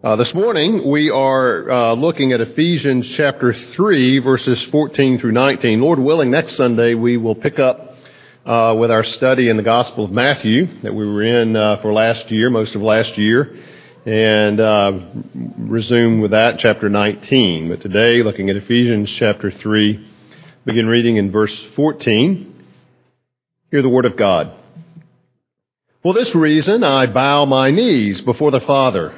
Uh, this morning we are uh, looking at Ephesians chapter 3, verses 14 through 19. Lord willing, next Sunday we will pick up uh, with our study in the Gospel of Matthew that we were in uh, for last year, most of last year, and uh, resume with that, chapter 19. But today, looking at Ephesians chapter 3, begin reading in verse 14. Hear the Word of God. For this reason I bow my knees before the Father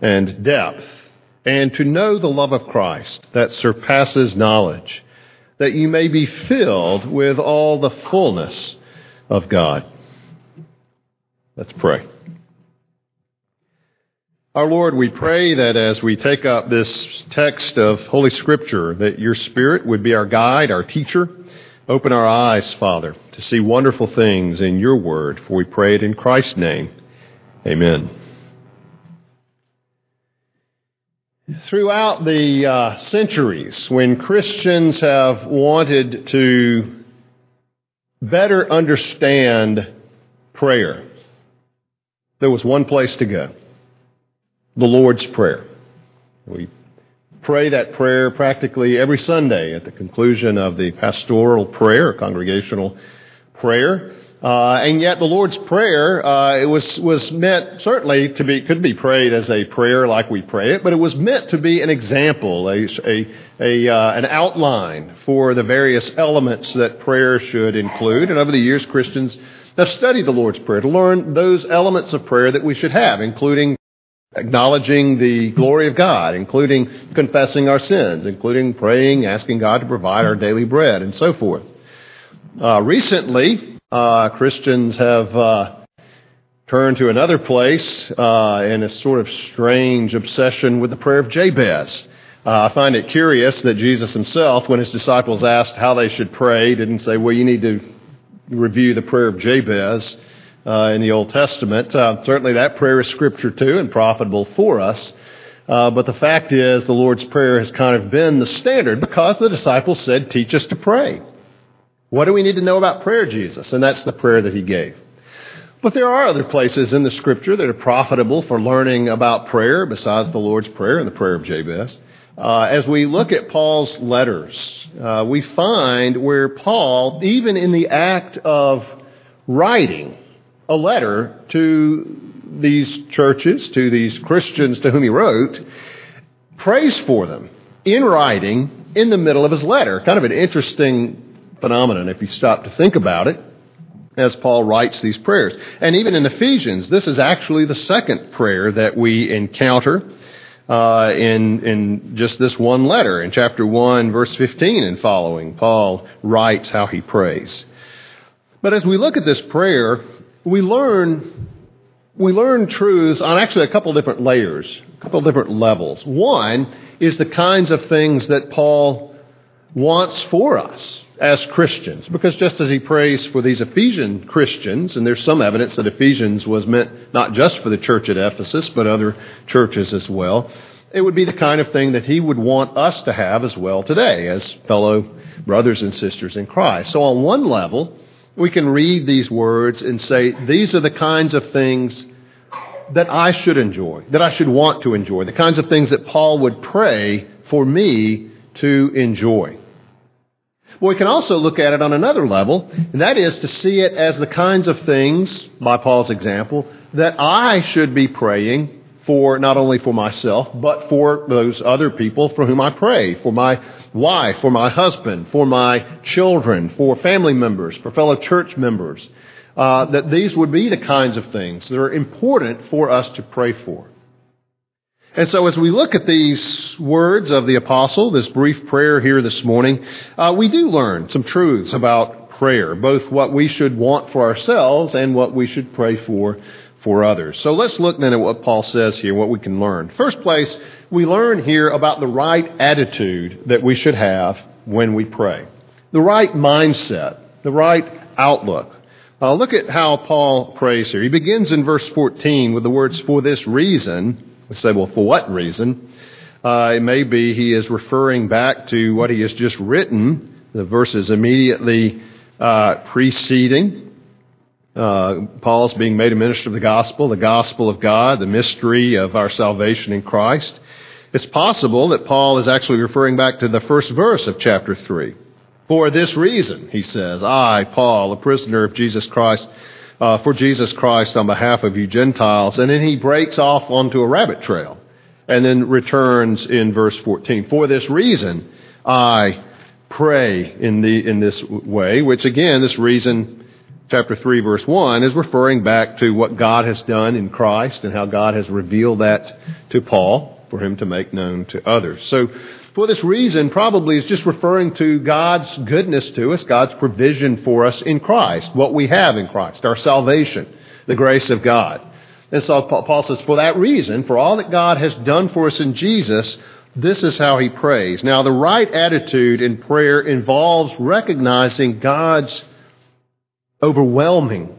and depth, and to know the love of Christ that surpasses knowledge, that you may be filled with all the fullness of God. Let's pray. Our Lord, we pray that as we take up this text of Holy Scripture, that your Spirit would be our guide, our teacher. Open our eyes, Father, to see wonderful things in your word, for we pray it in Christ's name. Amen. Throughout the uh, centuries, when Christians have wanted to better understand prayer, there was one place to go the Lord's Prayer. We pray that prayer practically every Sunday at the conclusion of the pastoral prayer, congregational prayer. Uh, and yet the Lord's Prayer, uh, it was, was meant certainly to be, could be prayed as a prayer like we pray it, but it was meant to be an example, a, a, a uh, an outline for the various elements that prayer should include. And over the years, Christians have studied the Lord's Prayer to learn those elements of prayer that we should have, including acknowledging the glory of God, including confessing our sins, including praying, asking God to provide our daily bread, and so forth. Uh, recently, uh, Christians have uh, turned to another place uh, in a sort of strange obsession with the prayer of Jabez. Uh, I find it curious that Jesus himself, when his disciples asked how they should pray, didn't say, well, you need to review the prayer of Jabez uh, in the Old Testament. Uh, certainly that prayer is scripture too and profitable for us. but the fact is, the Lord's Prayer has kind of been the standard because the disciples said, teach us to pray. What do we need to know about prayer, Jesus? And that's the prayer that he gave. But there are other places in the scripture that are profitable for learning about prayer besides the Lord's Prayer and the prayer of Jabez. Uh, as we look at Paul's letters, uh, we find where Paul, even in the act of writing a letter to these churches, to these Christians to whom he wrote, prays for them in writing in the middle of his letter. Kind of an interesting phenomenon if you stop to think about it as Paul writes these prayers. And even in Ephesians, this is actually the second prayer that we encounter uh, in, in just this one letter. In chapter 1, verse 15 and following, Paul writes how he prays. But as we look at this prayer, we learn, we learn truths on actually a couple different layers, a couple different levels. One is the kinds of things that Paul wants for us as Christians. Because just as he prays for these Ephesian Christians, and there's some evidence that Ephesians was meant not just for the church at Ephesus, but other churches as well, it would be the kind of thing that he would want us to have as well today as fellow brothers and sisters in Christ. So on one level, we can read these words and say, these are the kinds of things that I should enjoy, that I should want to enjoy, the kinds of things that Paul would pray for me to enjoy. We can also look at it on another level, and that is to see it as the kinds of things, by Paul's example, that I should be praying for not only for myself, but for those other people for whom I pray, for my wife, for my husband, for my children, for family members, for fellow church members. Uh, that these would be the kinds of things that are important for us to pray for. And so, as we look at these words of the apostle, this brief prayer here this morning, uh, we do learn some truths about prayer, both what we should want for ourselves and what we should pray for for others. So let's look then at what Paul says here, what we can learn. First place, we learn here about the right attitude that we should have when we pray. The right mindset, the right outlook. Uh, look at how Paul prays here. He begins in verse 14 with the words, for this reason. We say, well, for what reason? Uh, it may be he is referring back to what he has just written, the verses immediately uh, preceding. Uh, Paul's being made a minister of the gospel, the gospel of God, the mystery of our salvation in Christ. It's possible that Paul is actually referring back to the first verse of chapter 3. For this reason, he says, I, Paul, a prisoner of Jesus Christ, uh, for Jesus Christ on behalf of you Gentiles. And then he breaks off onto a rabbit trail and then returns in verse 14. For this reason, I pray in, the, in this way, which again, this reason, chapter 3, verse 1, is referring back to what God has done in Christ and how God has revealed that to Paul for him to make known to others. So for this reason, probably is just referring to God's goodness to us, God's provision for us in Christ, what we have in Christ, our salvation, the grace of God. And so Paul says, for that reason, for all that God has done for us in Jesus, this is how he prays. Now, the right attitude in prayer involves recognizing God's overwhelming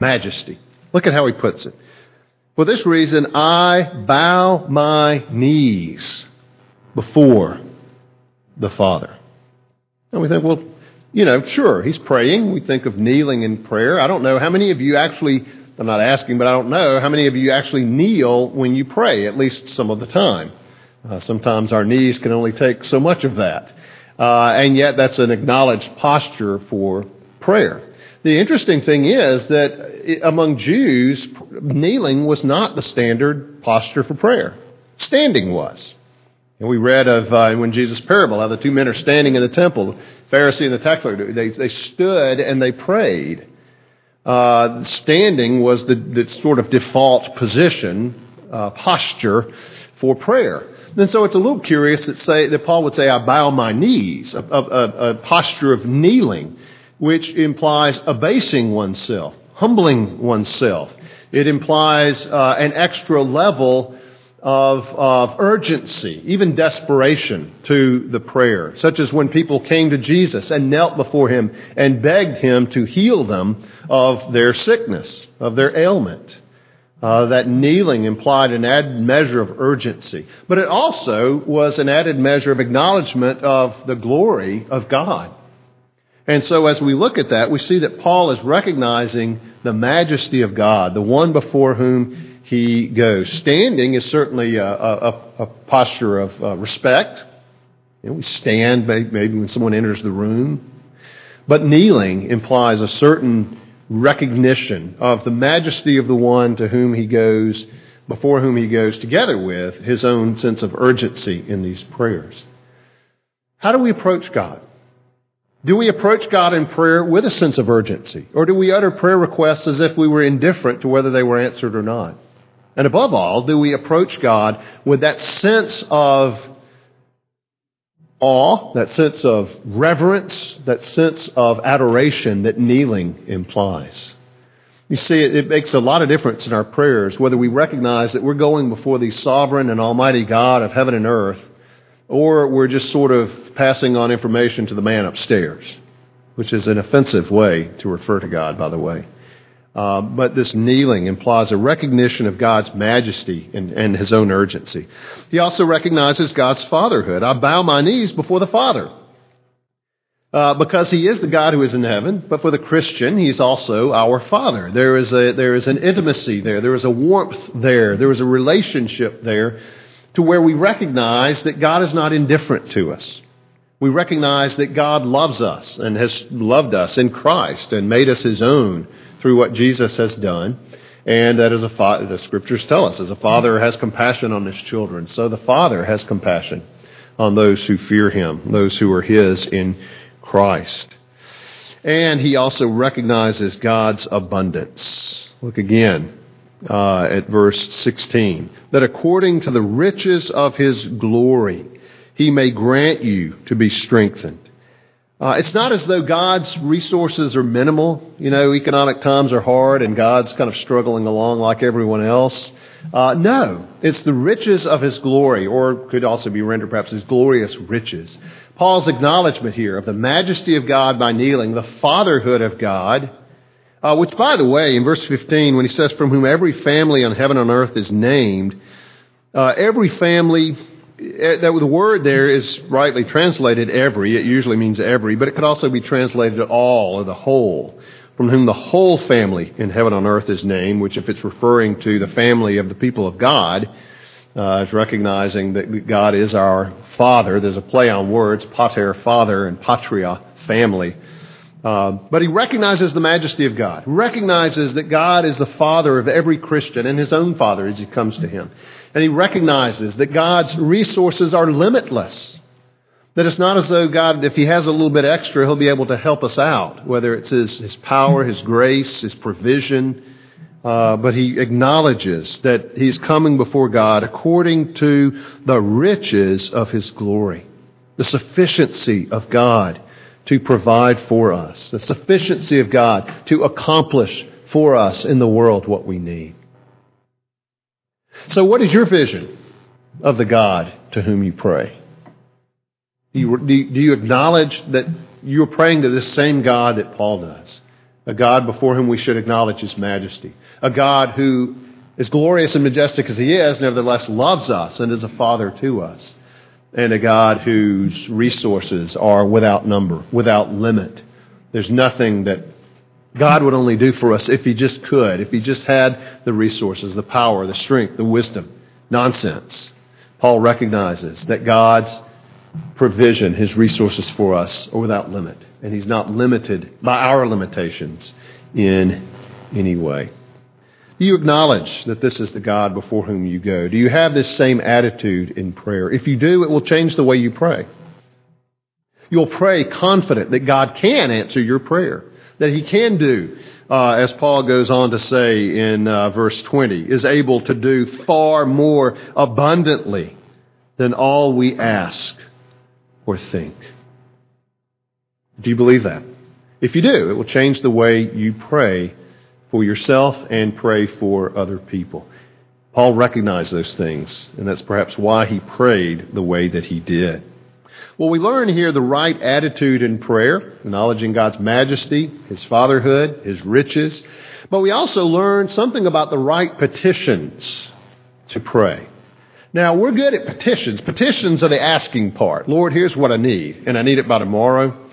majesty. Look at how he puts it. For this reason, I bow my knees before the Father. And we think, well, you know, sure, he's praying. We think of kneeling in prayer. I don't know how many of you actually, I'm not asking, but I don't know how many of you actually kneel when you pray, at least some of the time. Uh, sometimes our knees can only take so much of that. Uh, and yet that's an acknowledged posture for prayer. The interesting thing is that among Jews, kneeling was not the standard posture for prayer. Standing was. And we read of uh, when Jesus' parable, how the two men are standing in the temple, the Pharisee and the tax collector. They, they stood and they prayed. Uh, standing was the, the, sort of default position, uh, posture for prayer. And so it's a little curious that, say, that Paul would say, I bow my knees, a, a, a posture of kneeling, which implies abasing oneself, humbling oneself. It implies uh, an extra level of, of urgency, even desperation to the prayer, such as when people came to Jesus and knelt before him and begged him to heal them of their sickness, of their ailment. Uh, that kneeling implied an added measure of urgency, but it also was an added measure of acknowledgement of the glory of God. And so as we look at that, we see that Paul is recognizing the majesty of God, the one before whom he goes. Standing is certainly a, a, a posture of uh, respect. You know, we stand maybe when someone enters the room. But kneeling implies a certain recognition of the majesty of the one to whom he goes, before whom he goes, together with his own sense of urgency in these prayers. How do we approach God? Do we approach God in prayer with a sense of urgency? Or do we utter prayer requests as if we were indifferent to whether they were answered or not? And above all, do we approach God with that sense of awe, that sense of reverence, that sense of adoration that kneeling implies? You see, it, makes a lot of difference in our prayers whether we recognize that we're going before the sovereign and almighty God of heaven and earth, or we're just sort of passing on information to the man upstairs, which is an offensive way to refer to God, by the way. Uh, but this kneeling implies a recognition of God's majesty and, and, his own urgency. He also recognizes God's fatherhood. I bow my knees before the Father. Uh, because he is the God who is in heaven, but for the Christian, he's also our Father. There is, a, there is an intimacy there, there is a warmth there, there is a relationship there to where we recognize that God is not indifferent to us. We recognize that God loves us and has loved us in Christ and made us his own through what Jesus has done. And that is a fa- the scriptures tell us, as a father has compassion on his children, so the father has compassion on those who fear him, those who are his in Christ. And he also recognizes God's abundance. Look again uh, at verse 16. That according to the riches of his glory, he may grant you to be strengthened. Uh, it's not as though God's resources are minimal. You know, economic times are hard and God's kind of struggling along like everyone else. Uh, no, it's the riches of his glory, or could also be rendered perhaps his glorious riches. Paul's acknowledgement here of the majesty of God by kneeling, the fatherhood of God, uh, which, by the way, in verse 15, when he says, From whom every family on heaven and earth is named, uh, every family, that the word there is rightly translated every. It usually means every, but it could also be translated all or the whole from whom the whole family in heaven on earth is named, which, if it's referring to the family of the people of God, uh, is recognizing that God is our Father. There's a play on words, pater, father, and patria, family. Uh, but he recognizes the majesty of God, recognizes that God is the Father of every Christian and his own Father as he comes to him. And he recognizes that God's resources are limitless. That it's not as though God, if He has a little bit extra, He'll be able to help us out, whether it's His, his power, His grace, His provision. Uh, but He acknowledges that He's coming before God according to the riches of His glory, the sufficiency of God to provide for us, the sufficiency of God to accomplish for us in the world what we need. So, what is your vision of the God to whom you pray? Do you, do you acknowledge that you're praying to this same God that Paul does? A God before whom we should acknowledge his majesty. A God who, as glorious and majestic as he is, nevertheless loves us and is a father to us. And a God whose resources are without number, without limit. There's nothing that God would only do for us if he just could, if he just had the resources, the power, the strength, the wisdom. Nonsense. Paul recognizes that God's provision, His resources for us are without limit. And He's not limited by our limitations in any way. Do you acknowledge that this is the God before whom you go? Do you have this same attitude in prayer? If you do, it will change the way you pray. You'll pray confident that God can answer your prayer, that He can do, uh, as Paul goes on to say in uh, verse 20, is able to do far more abundantly than all we ask or think. Do you believe that? If you do, it will change the way you pray for yourself and pray for other people. Paul recognized those things, and that's perhaps why he prayed the way that he did. Well, we learn here the right attitude in prayer, acknowledging God's majesty, His fatherhood, His riches. But we also learn something about the right petitions to pray. Now, we're good at petitions. Petitions are the asking part. Lord, here's what I need, and I need it by tomorrow.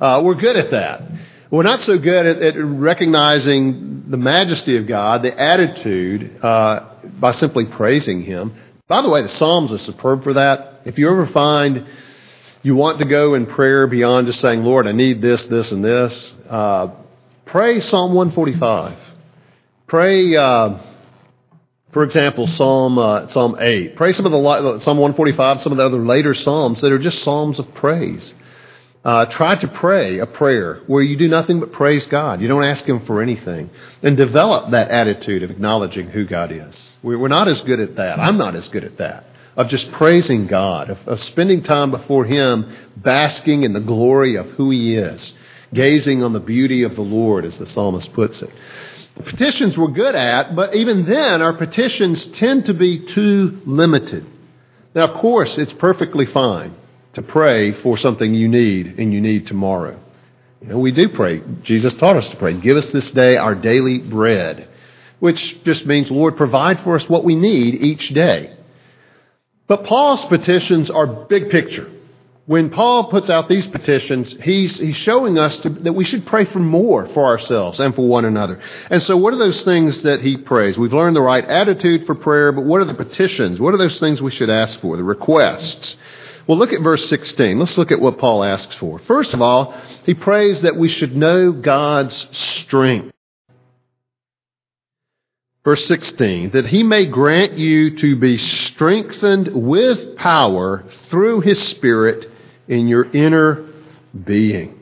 Uh, we're good at that. We're not so good at, at recognizing the majesty of God, the attitude, uh, by simply praising Him. By the way, the Psalms are superb for that. If you ever find you want to go in prayer beyond just saying, Lord, I need this, this, and this, uh, pray Psalm 145. Pray, uh, for example, Psalm uh, Psalm eight. Pray some of the Psalm one forty five, some of the other later psalms that are just psalms of praise. Uh, try to pray a prayer where you do nothing but praise God. You don't ask Him for anything, and develop that attitude of acknowledging who God is. We're not as good at that. I'm not as good at that. Of just praising God, of, of spending time before Him, basking in the glory of who He is, gazing on the beauty of the Lord, as the psalmist puts it. Petitions we're good at, but even then, our petitions tend to be too limited. Now, of course, it's perfectly fine to pray for something you need and you need tomorrow. You know, we do pray. Jesus taught us to pray. Give us this day our daily bread, which just means, Lord, provide for us what we need each day. But Paul's petitions are big picture when Paul puts out these petitions, he's, he's showing us to, that we should pray for more for ourselves and for one another. And so, what are those things that he prays? We've learned the right attitude for prayer, but what are the petitions? What are those things we should ask for? The requests. Well, look at verse 16. Let's look at what Paul asks for. First of all, he prays that we should know God's strength. Verse 16, that he may grant you to be strengthened with power through his Spirit in your inner being.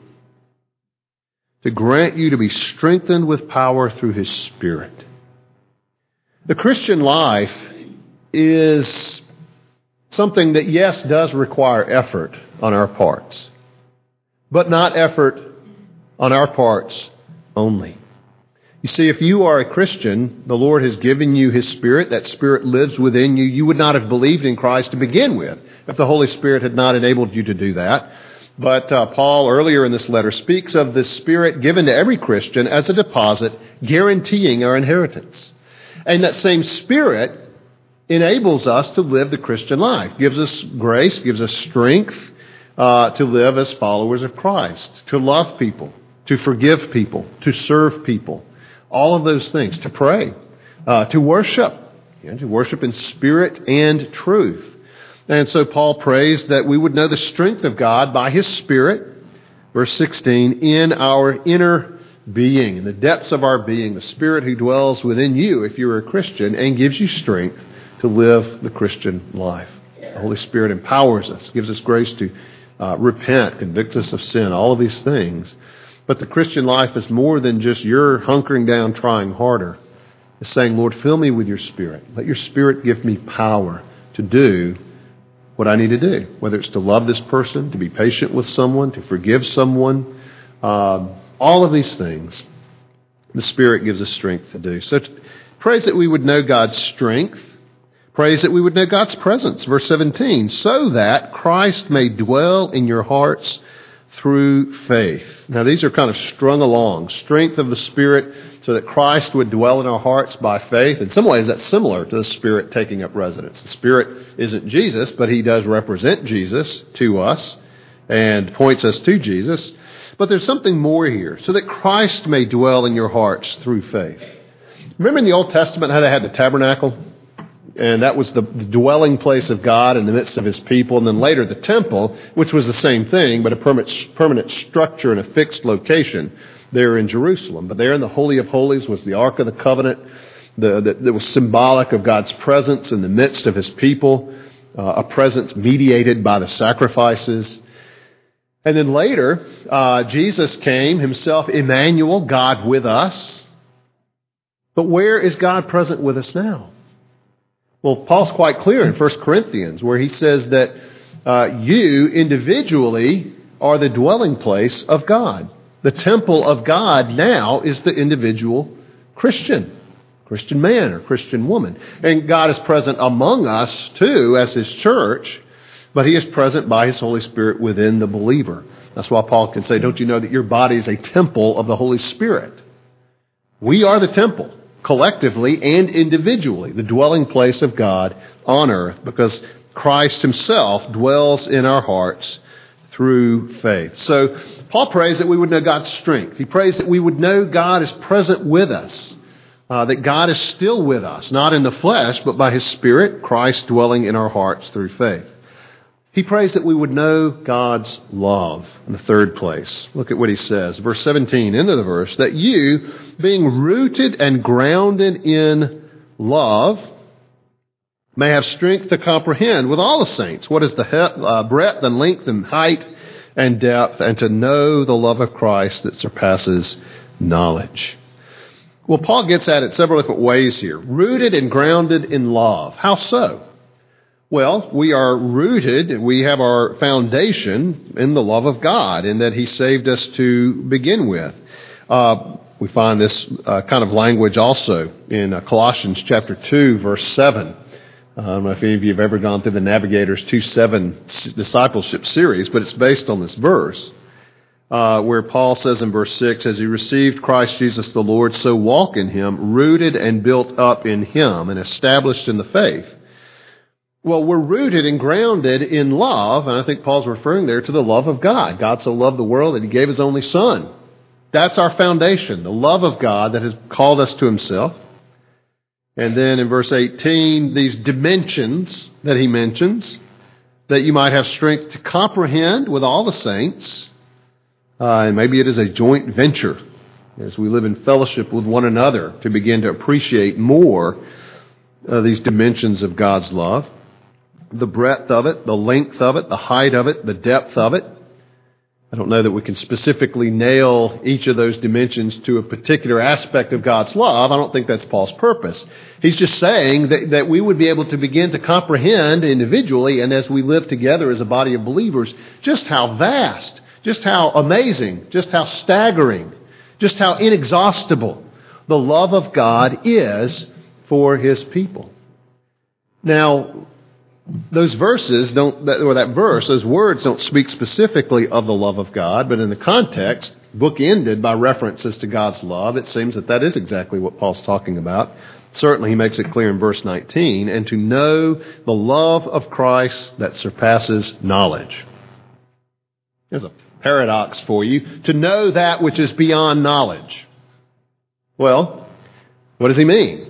To grant you to be strengthened with power through his Spirit. The Christian life is something that, yes, does require effort on our parts, but not effort on our parts only. You see, if you are a Christian, the Lord has given you His Spirit. That Spirit lives within you. You would not have believed in Christ to begin with if the Holy Spirit had not enabled you to do that. But uh, Paul, earlier in this letter, speaks of the Spirit given to every Christian as a deposit guaranteeing our inheritance. And that same Spirit enables us to live the Christian life, gives us grace, gives us strength uh, to live as followers of Christ, to love people, to forgive people, to serve people. All of those things, to pray, uh, to worship, know, to worship in spirit and truth. And so Paul prays that we would know the strength of God by his Spirit, verse 16, in our inner being, in the depths of our being, the Spirit who dwells within you if you're a Christian and gives you strength to live the Christian life. The Holy Spirit empowers us, gives us grace to uh, repent, convicts us of sin, all of these things. But the Christian life is more than just you're hunkering down, trying harder. It's saying, Lord, fill me with your Spirit. Let your Spirit give me power to do what I need to do, whether it's to love this person, to be patient with someone, to forgive someone, uh, all of these things. The Spirit gives us strength to do. So prays that we would know God's strength. Prays that we would know God's presence. Verse 17, so that Christ may dwell in your hearts through faith. Now, these are kind of strung along. Strength of the Spirit so that Christ would dwell in our hearts by faith. In some ways, that's similar to the Spirit taking up residence. The Spirit isn't Jesus, but He does represent Jesus to us and points us to Jesus. But there's something more here, so that Christ may dwell in your hearts through faith. Remember in the Old Testament how they had the tabernacle? And that was the, dwelling place of God in the midst of his people. And then later the temple, which was the same thing, but a permanent, structure and a fixed location there in Jerusalem. But there in the Holy of Holies was the Ark of the Covenant the, the, that was symbolic of God's presence in the midst of his people, uh, a presence mediated by the sacrifices. And then later, uh, Jesus came, himself Emmanuel, God with us. But where is God present with us now? Well, Paul's quite clear in 1 Corinthians where he says that uh, you individually are the dwelling place of God. The temple of God now is the individual Christian, Christian man or Christian woman. And God is present among us too as his church, but he is present by his Holy Spirit within the believer. That's why Paul can say, Don't you know that your body is a temple of the Holy Spirit? We are the temple collectively and individually, the dwelling place of God on earth, because Christ himself dwells in our hearts through faith. So Paul prays that we would know God's strength. He prays that we would know God is present with us, uh, that God is still with us, not in the flesh, but by his Spirit, Christ dwelling in our hearts through faith. He prays that we would know God's love in the third place. Look at what he says. Verse 17, into the verse, that you, being rooted and grounded in love, may have strength to comprehend with all the saints what is the uh, breadth and length and height and depth, and to know the love of Christ that surpasses knowledge. Well, Paul gets at it several different ways here. Rooted and grounded in love. How so? Well, we are rooted, we have our foundation in the love of God, in that He saved us to begin with. Uh, we find this uh, kind of language also in uh, Colossians chapter 2, verse 7. I don't know if any of you have ever gone through the Navigator's 2 7 discipleship series, but it's based on this verse. Uh, where Paul says in verse 6, as you received Christ Jesus the Lord, so walk in him, rooted and built up in him, and established in the faith well, we're rooted and grounded in love, and I think Paul's referring there to the love of God. God so loved the world that he gave his only Son. That's our foundation, the love of God that has called us to himself. And then in verse 18, these dimensions that he mentions, that you might have strength to comprehend with all the saints. Uh, and maybe it is a joint venture as we live in fellowship with one another to begin to appreciate more uh, these dimensions of God's love the breadth of it, the length of it, the height of it, the depth of it. I don't know that we can specifically nail each of those dimensions to a particular aspect of God's love. I don't think that's Paul's purpose. He's just saying that, that we would be able to begin to comprehend individually and as we live together as a body of believers just how vast, just how amazing, just how staggering, just how inexhaustible the love of God is for his people. Now, those verses don't, or that verse, those words don't speak specifically of the love of God, but in the context, book ended by references to God's love, it seems that that is exactly what Paul's talking about. Certainly, he makes it clear in verse 19, and to know the love of Christ that surpasses knowledge. There's a paradox for you. To know that which is beyond knowledge. Well, what does he mean?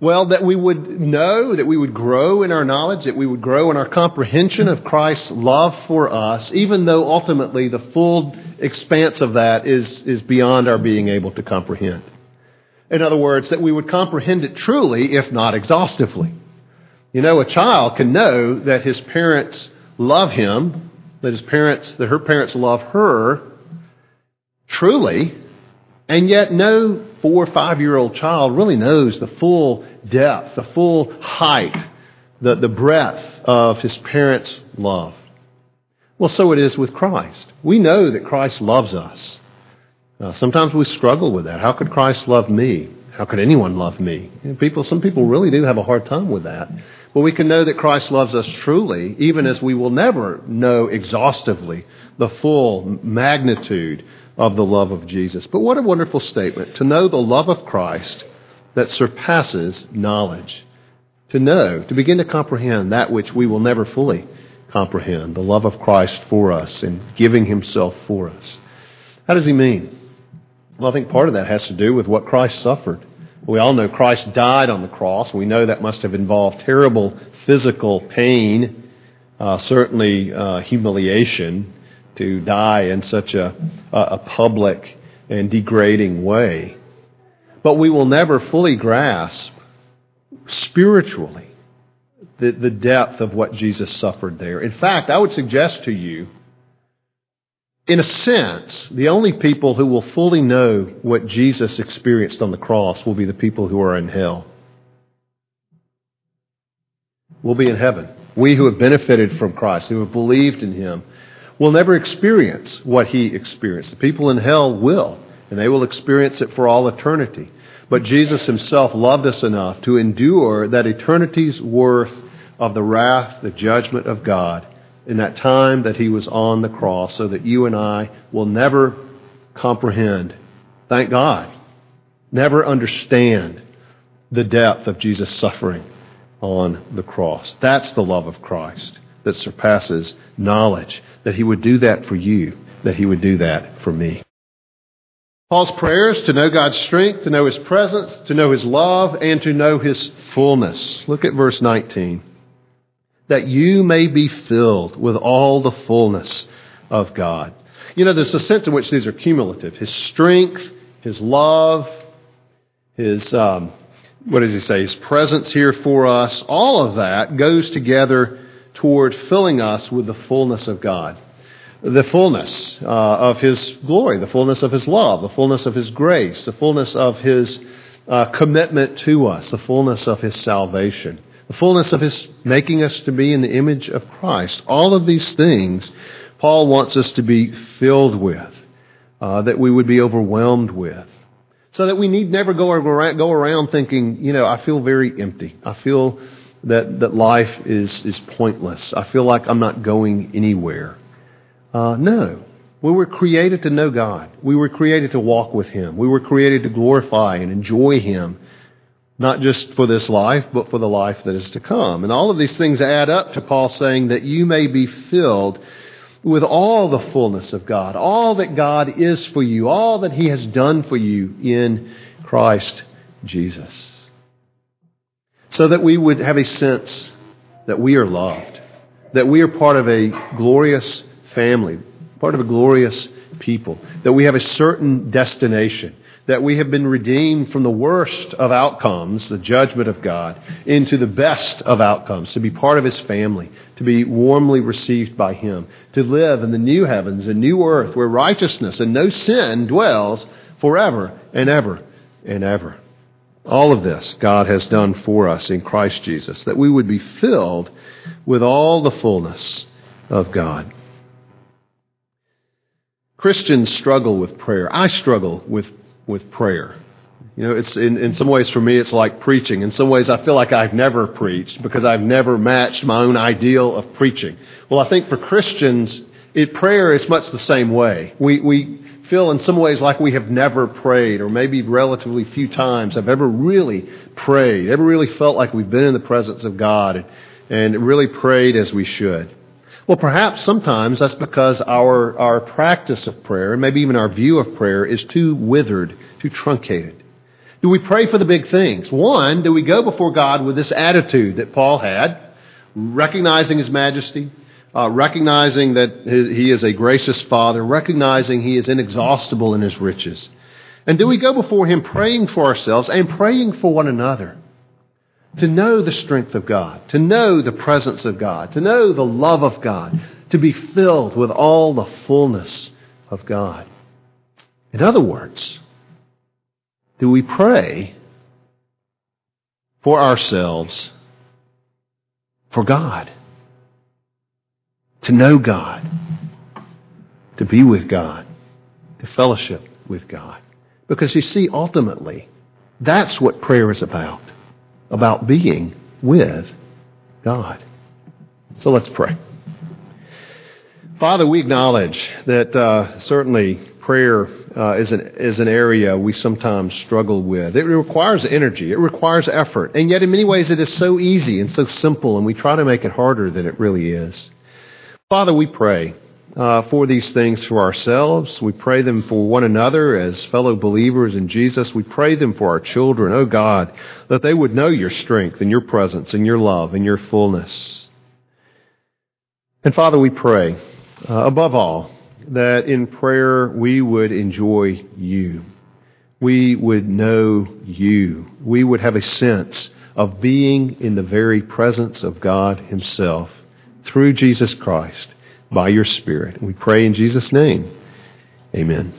Well, that we would know, that we would grow in our knowledge, that we would grow in our comprehension of Christ's love for us, even though ultimately the full expanse of that is, is beyond our being able to comprehend. In other words, that we would comprehend it truly, if not exhaustively. You know, a child can know that his parents love him, that his parents, that her parents love her truly, and yet no four or five year old child really knows the full depth, the full height, the, the breadth of his parents' love. Well, so it is with Christ. We know that Christ loves us. Uh, sometimes we struggle with that. How could Christ love me? How could anyone love me? You know, people, some people really do have a hard time with that. But we can know that Christ loves us truly, even as we will never know exhaustively the full magnitude of the love of Jesus. But what a wonderful statement to know the love of Christ that surpasses knowledge. To know, to begin to comprehend that which we will never fully comprehend the love of Christ for us and giving himself for us. How does he mean? Well, I think part of that has to do with what Christ suffered. We all know Christ died on the cross. We know that must have involved terrible physical pain, uh, certainly uh, humiliation to die in such a, a public and degrading way. But we will never fully grasp spiritually the, the depth of what Jesus suffered there. In fact, I would suggest to you, in a sense, the only people who will fully know what Jesus experienced on the cross will be the people who are in hell. We'll be in heaven. We who have benefited from Christ, who have believed in Him, will never experience what He experienced. The people in hell will and they will experience it for all eternity. But Jesus himself loved us enough to endure that eternity's worth of the wrath, the judgment of God in that time that he was on the cross so that you and I will never comprehend, thank God, never understand the depth of Jesus' suffering on the cross. That's the love of Christ that surpasses knowledge, that he would do that for you, that he would do that for me. Paul's prayers to know God's strength, to know His presence, to know His love, and to know His fullness. Look at verse 19. That you may be filled with all the fullness of God. You know, there's a sense in which these are cumulative. His strength, His love, His, um, what does He say? His presence here for us, all of that goes together toward filling us with the fullness of God the fullness uh, of His glory, the fullness of His love, the fullness of His grace, the fullness of His uh, commitment to us, the fullness of His salvation, the fullness of His making us to be in the image of Christ. All of these things Paul wants us to be filled with, uh, that we would be overwhelmed with. So that we need never go around, go around thinking, you know, I feel very empty. I feel that, that life is, is pointless. I feel like I'm not going anywhere. Uh, no. We were created to know God. We were created to walk with Him. We were created to glorify and enjoy Him, not just for this life, but for the life that is to come. And all of these things add up to Paul saying that you may be filled with all the fullness of God, all that God is for you, all that He has done for you in Christ Jesus. So that we would have a sense that we are loved, that we are part of a glorious family, part of a glorious people, that we have a certain destination, that we have been redeemed from the worst of outcomes, the judgment of God, into the best of outcomes, to be part of His family, to be warmly received by Him, to live in the new heavens and new earth where righteousness and no sin dwells forever and ever and ever. All of this God has done for us in Christ Jesus, that we would be filled with all the fullness of God. Christians struggle with prayer. I struggle with, with prayer. You know, it's in, in some ways for me, it's like preaching. In some ways, I feel like I've never preached because I've never matched my own ideal of preaching. Well, I think for Christians, it, prayer is much the same way. We, we feel in some ways like we have never prayed, or maybe relatively few times have ever really prayed, ever really felt like we've been in the presence of God and, and really prayed as we should. Well, perhaps sometimes that's because our, our practice of prayer, and maybe even our view of prayer, is too withered, too truncated. Do we pray for the big things? One, do we go before God with this attitude that Paul had, recognizing his majesty, uh, recognizing that he is a gracious Father, recognizing he is inexhaustible in his riches? And do we go before him praying for ourselves and praying for one another? To know the strength of God, to know the presence of God, to know the love of God, to be filled with all the fullness of God. In other words, do we pray for ourselves, for God, to know God, to be with God, to fellowship with God? Because you see, ultimately, that's what prayer is about about being with God. So let's pray. Father, we acknowledge that uh, certainly prayer uh, is, an, is an area we sometimes struggle with. It requires energy, it requires effort, and yet in many ways it is so easy and so simple, and we try to make it harder than it really is. Father, we pray uh, for these things for ourselves. We pray them for one another as fellow believers in Jesus. We pray them for our children, oh God, that they would know your strength and your presence and your love and your fullness. And Father, we pray, uh, above all, that in prayer we would enjoy you. We would know you. We would have a sense of being in the very presence of God Himself through Jesus Christ by your Spirit. We pray in Jesus' name. Amen.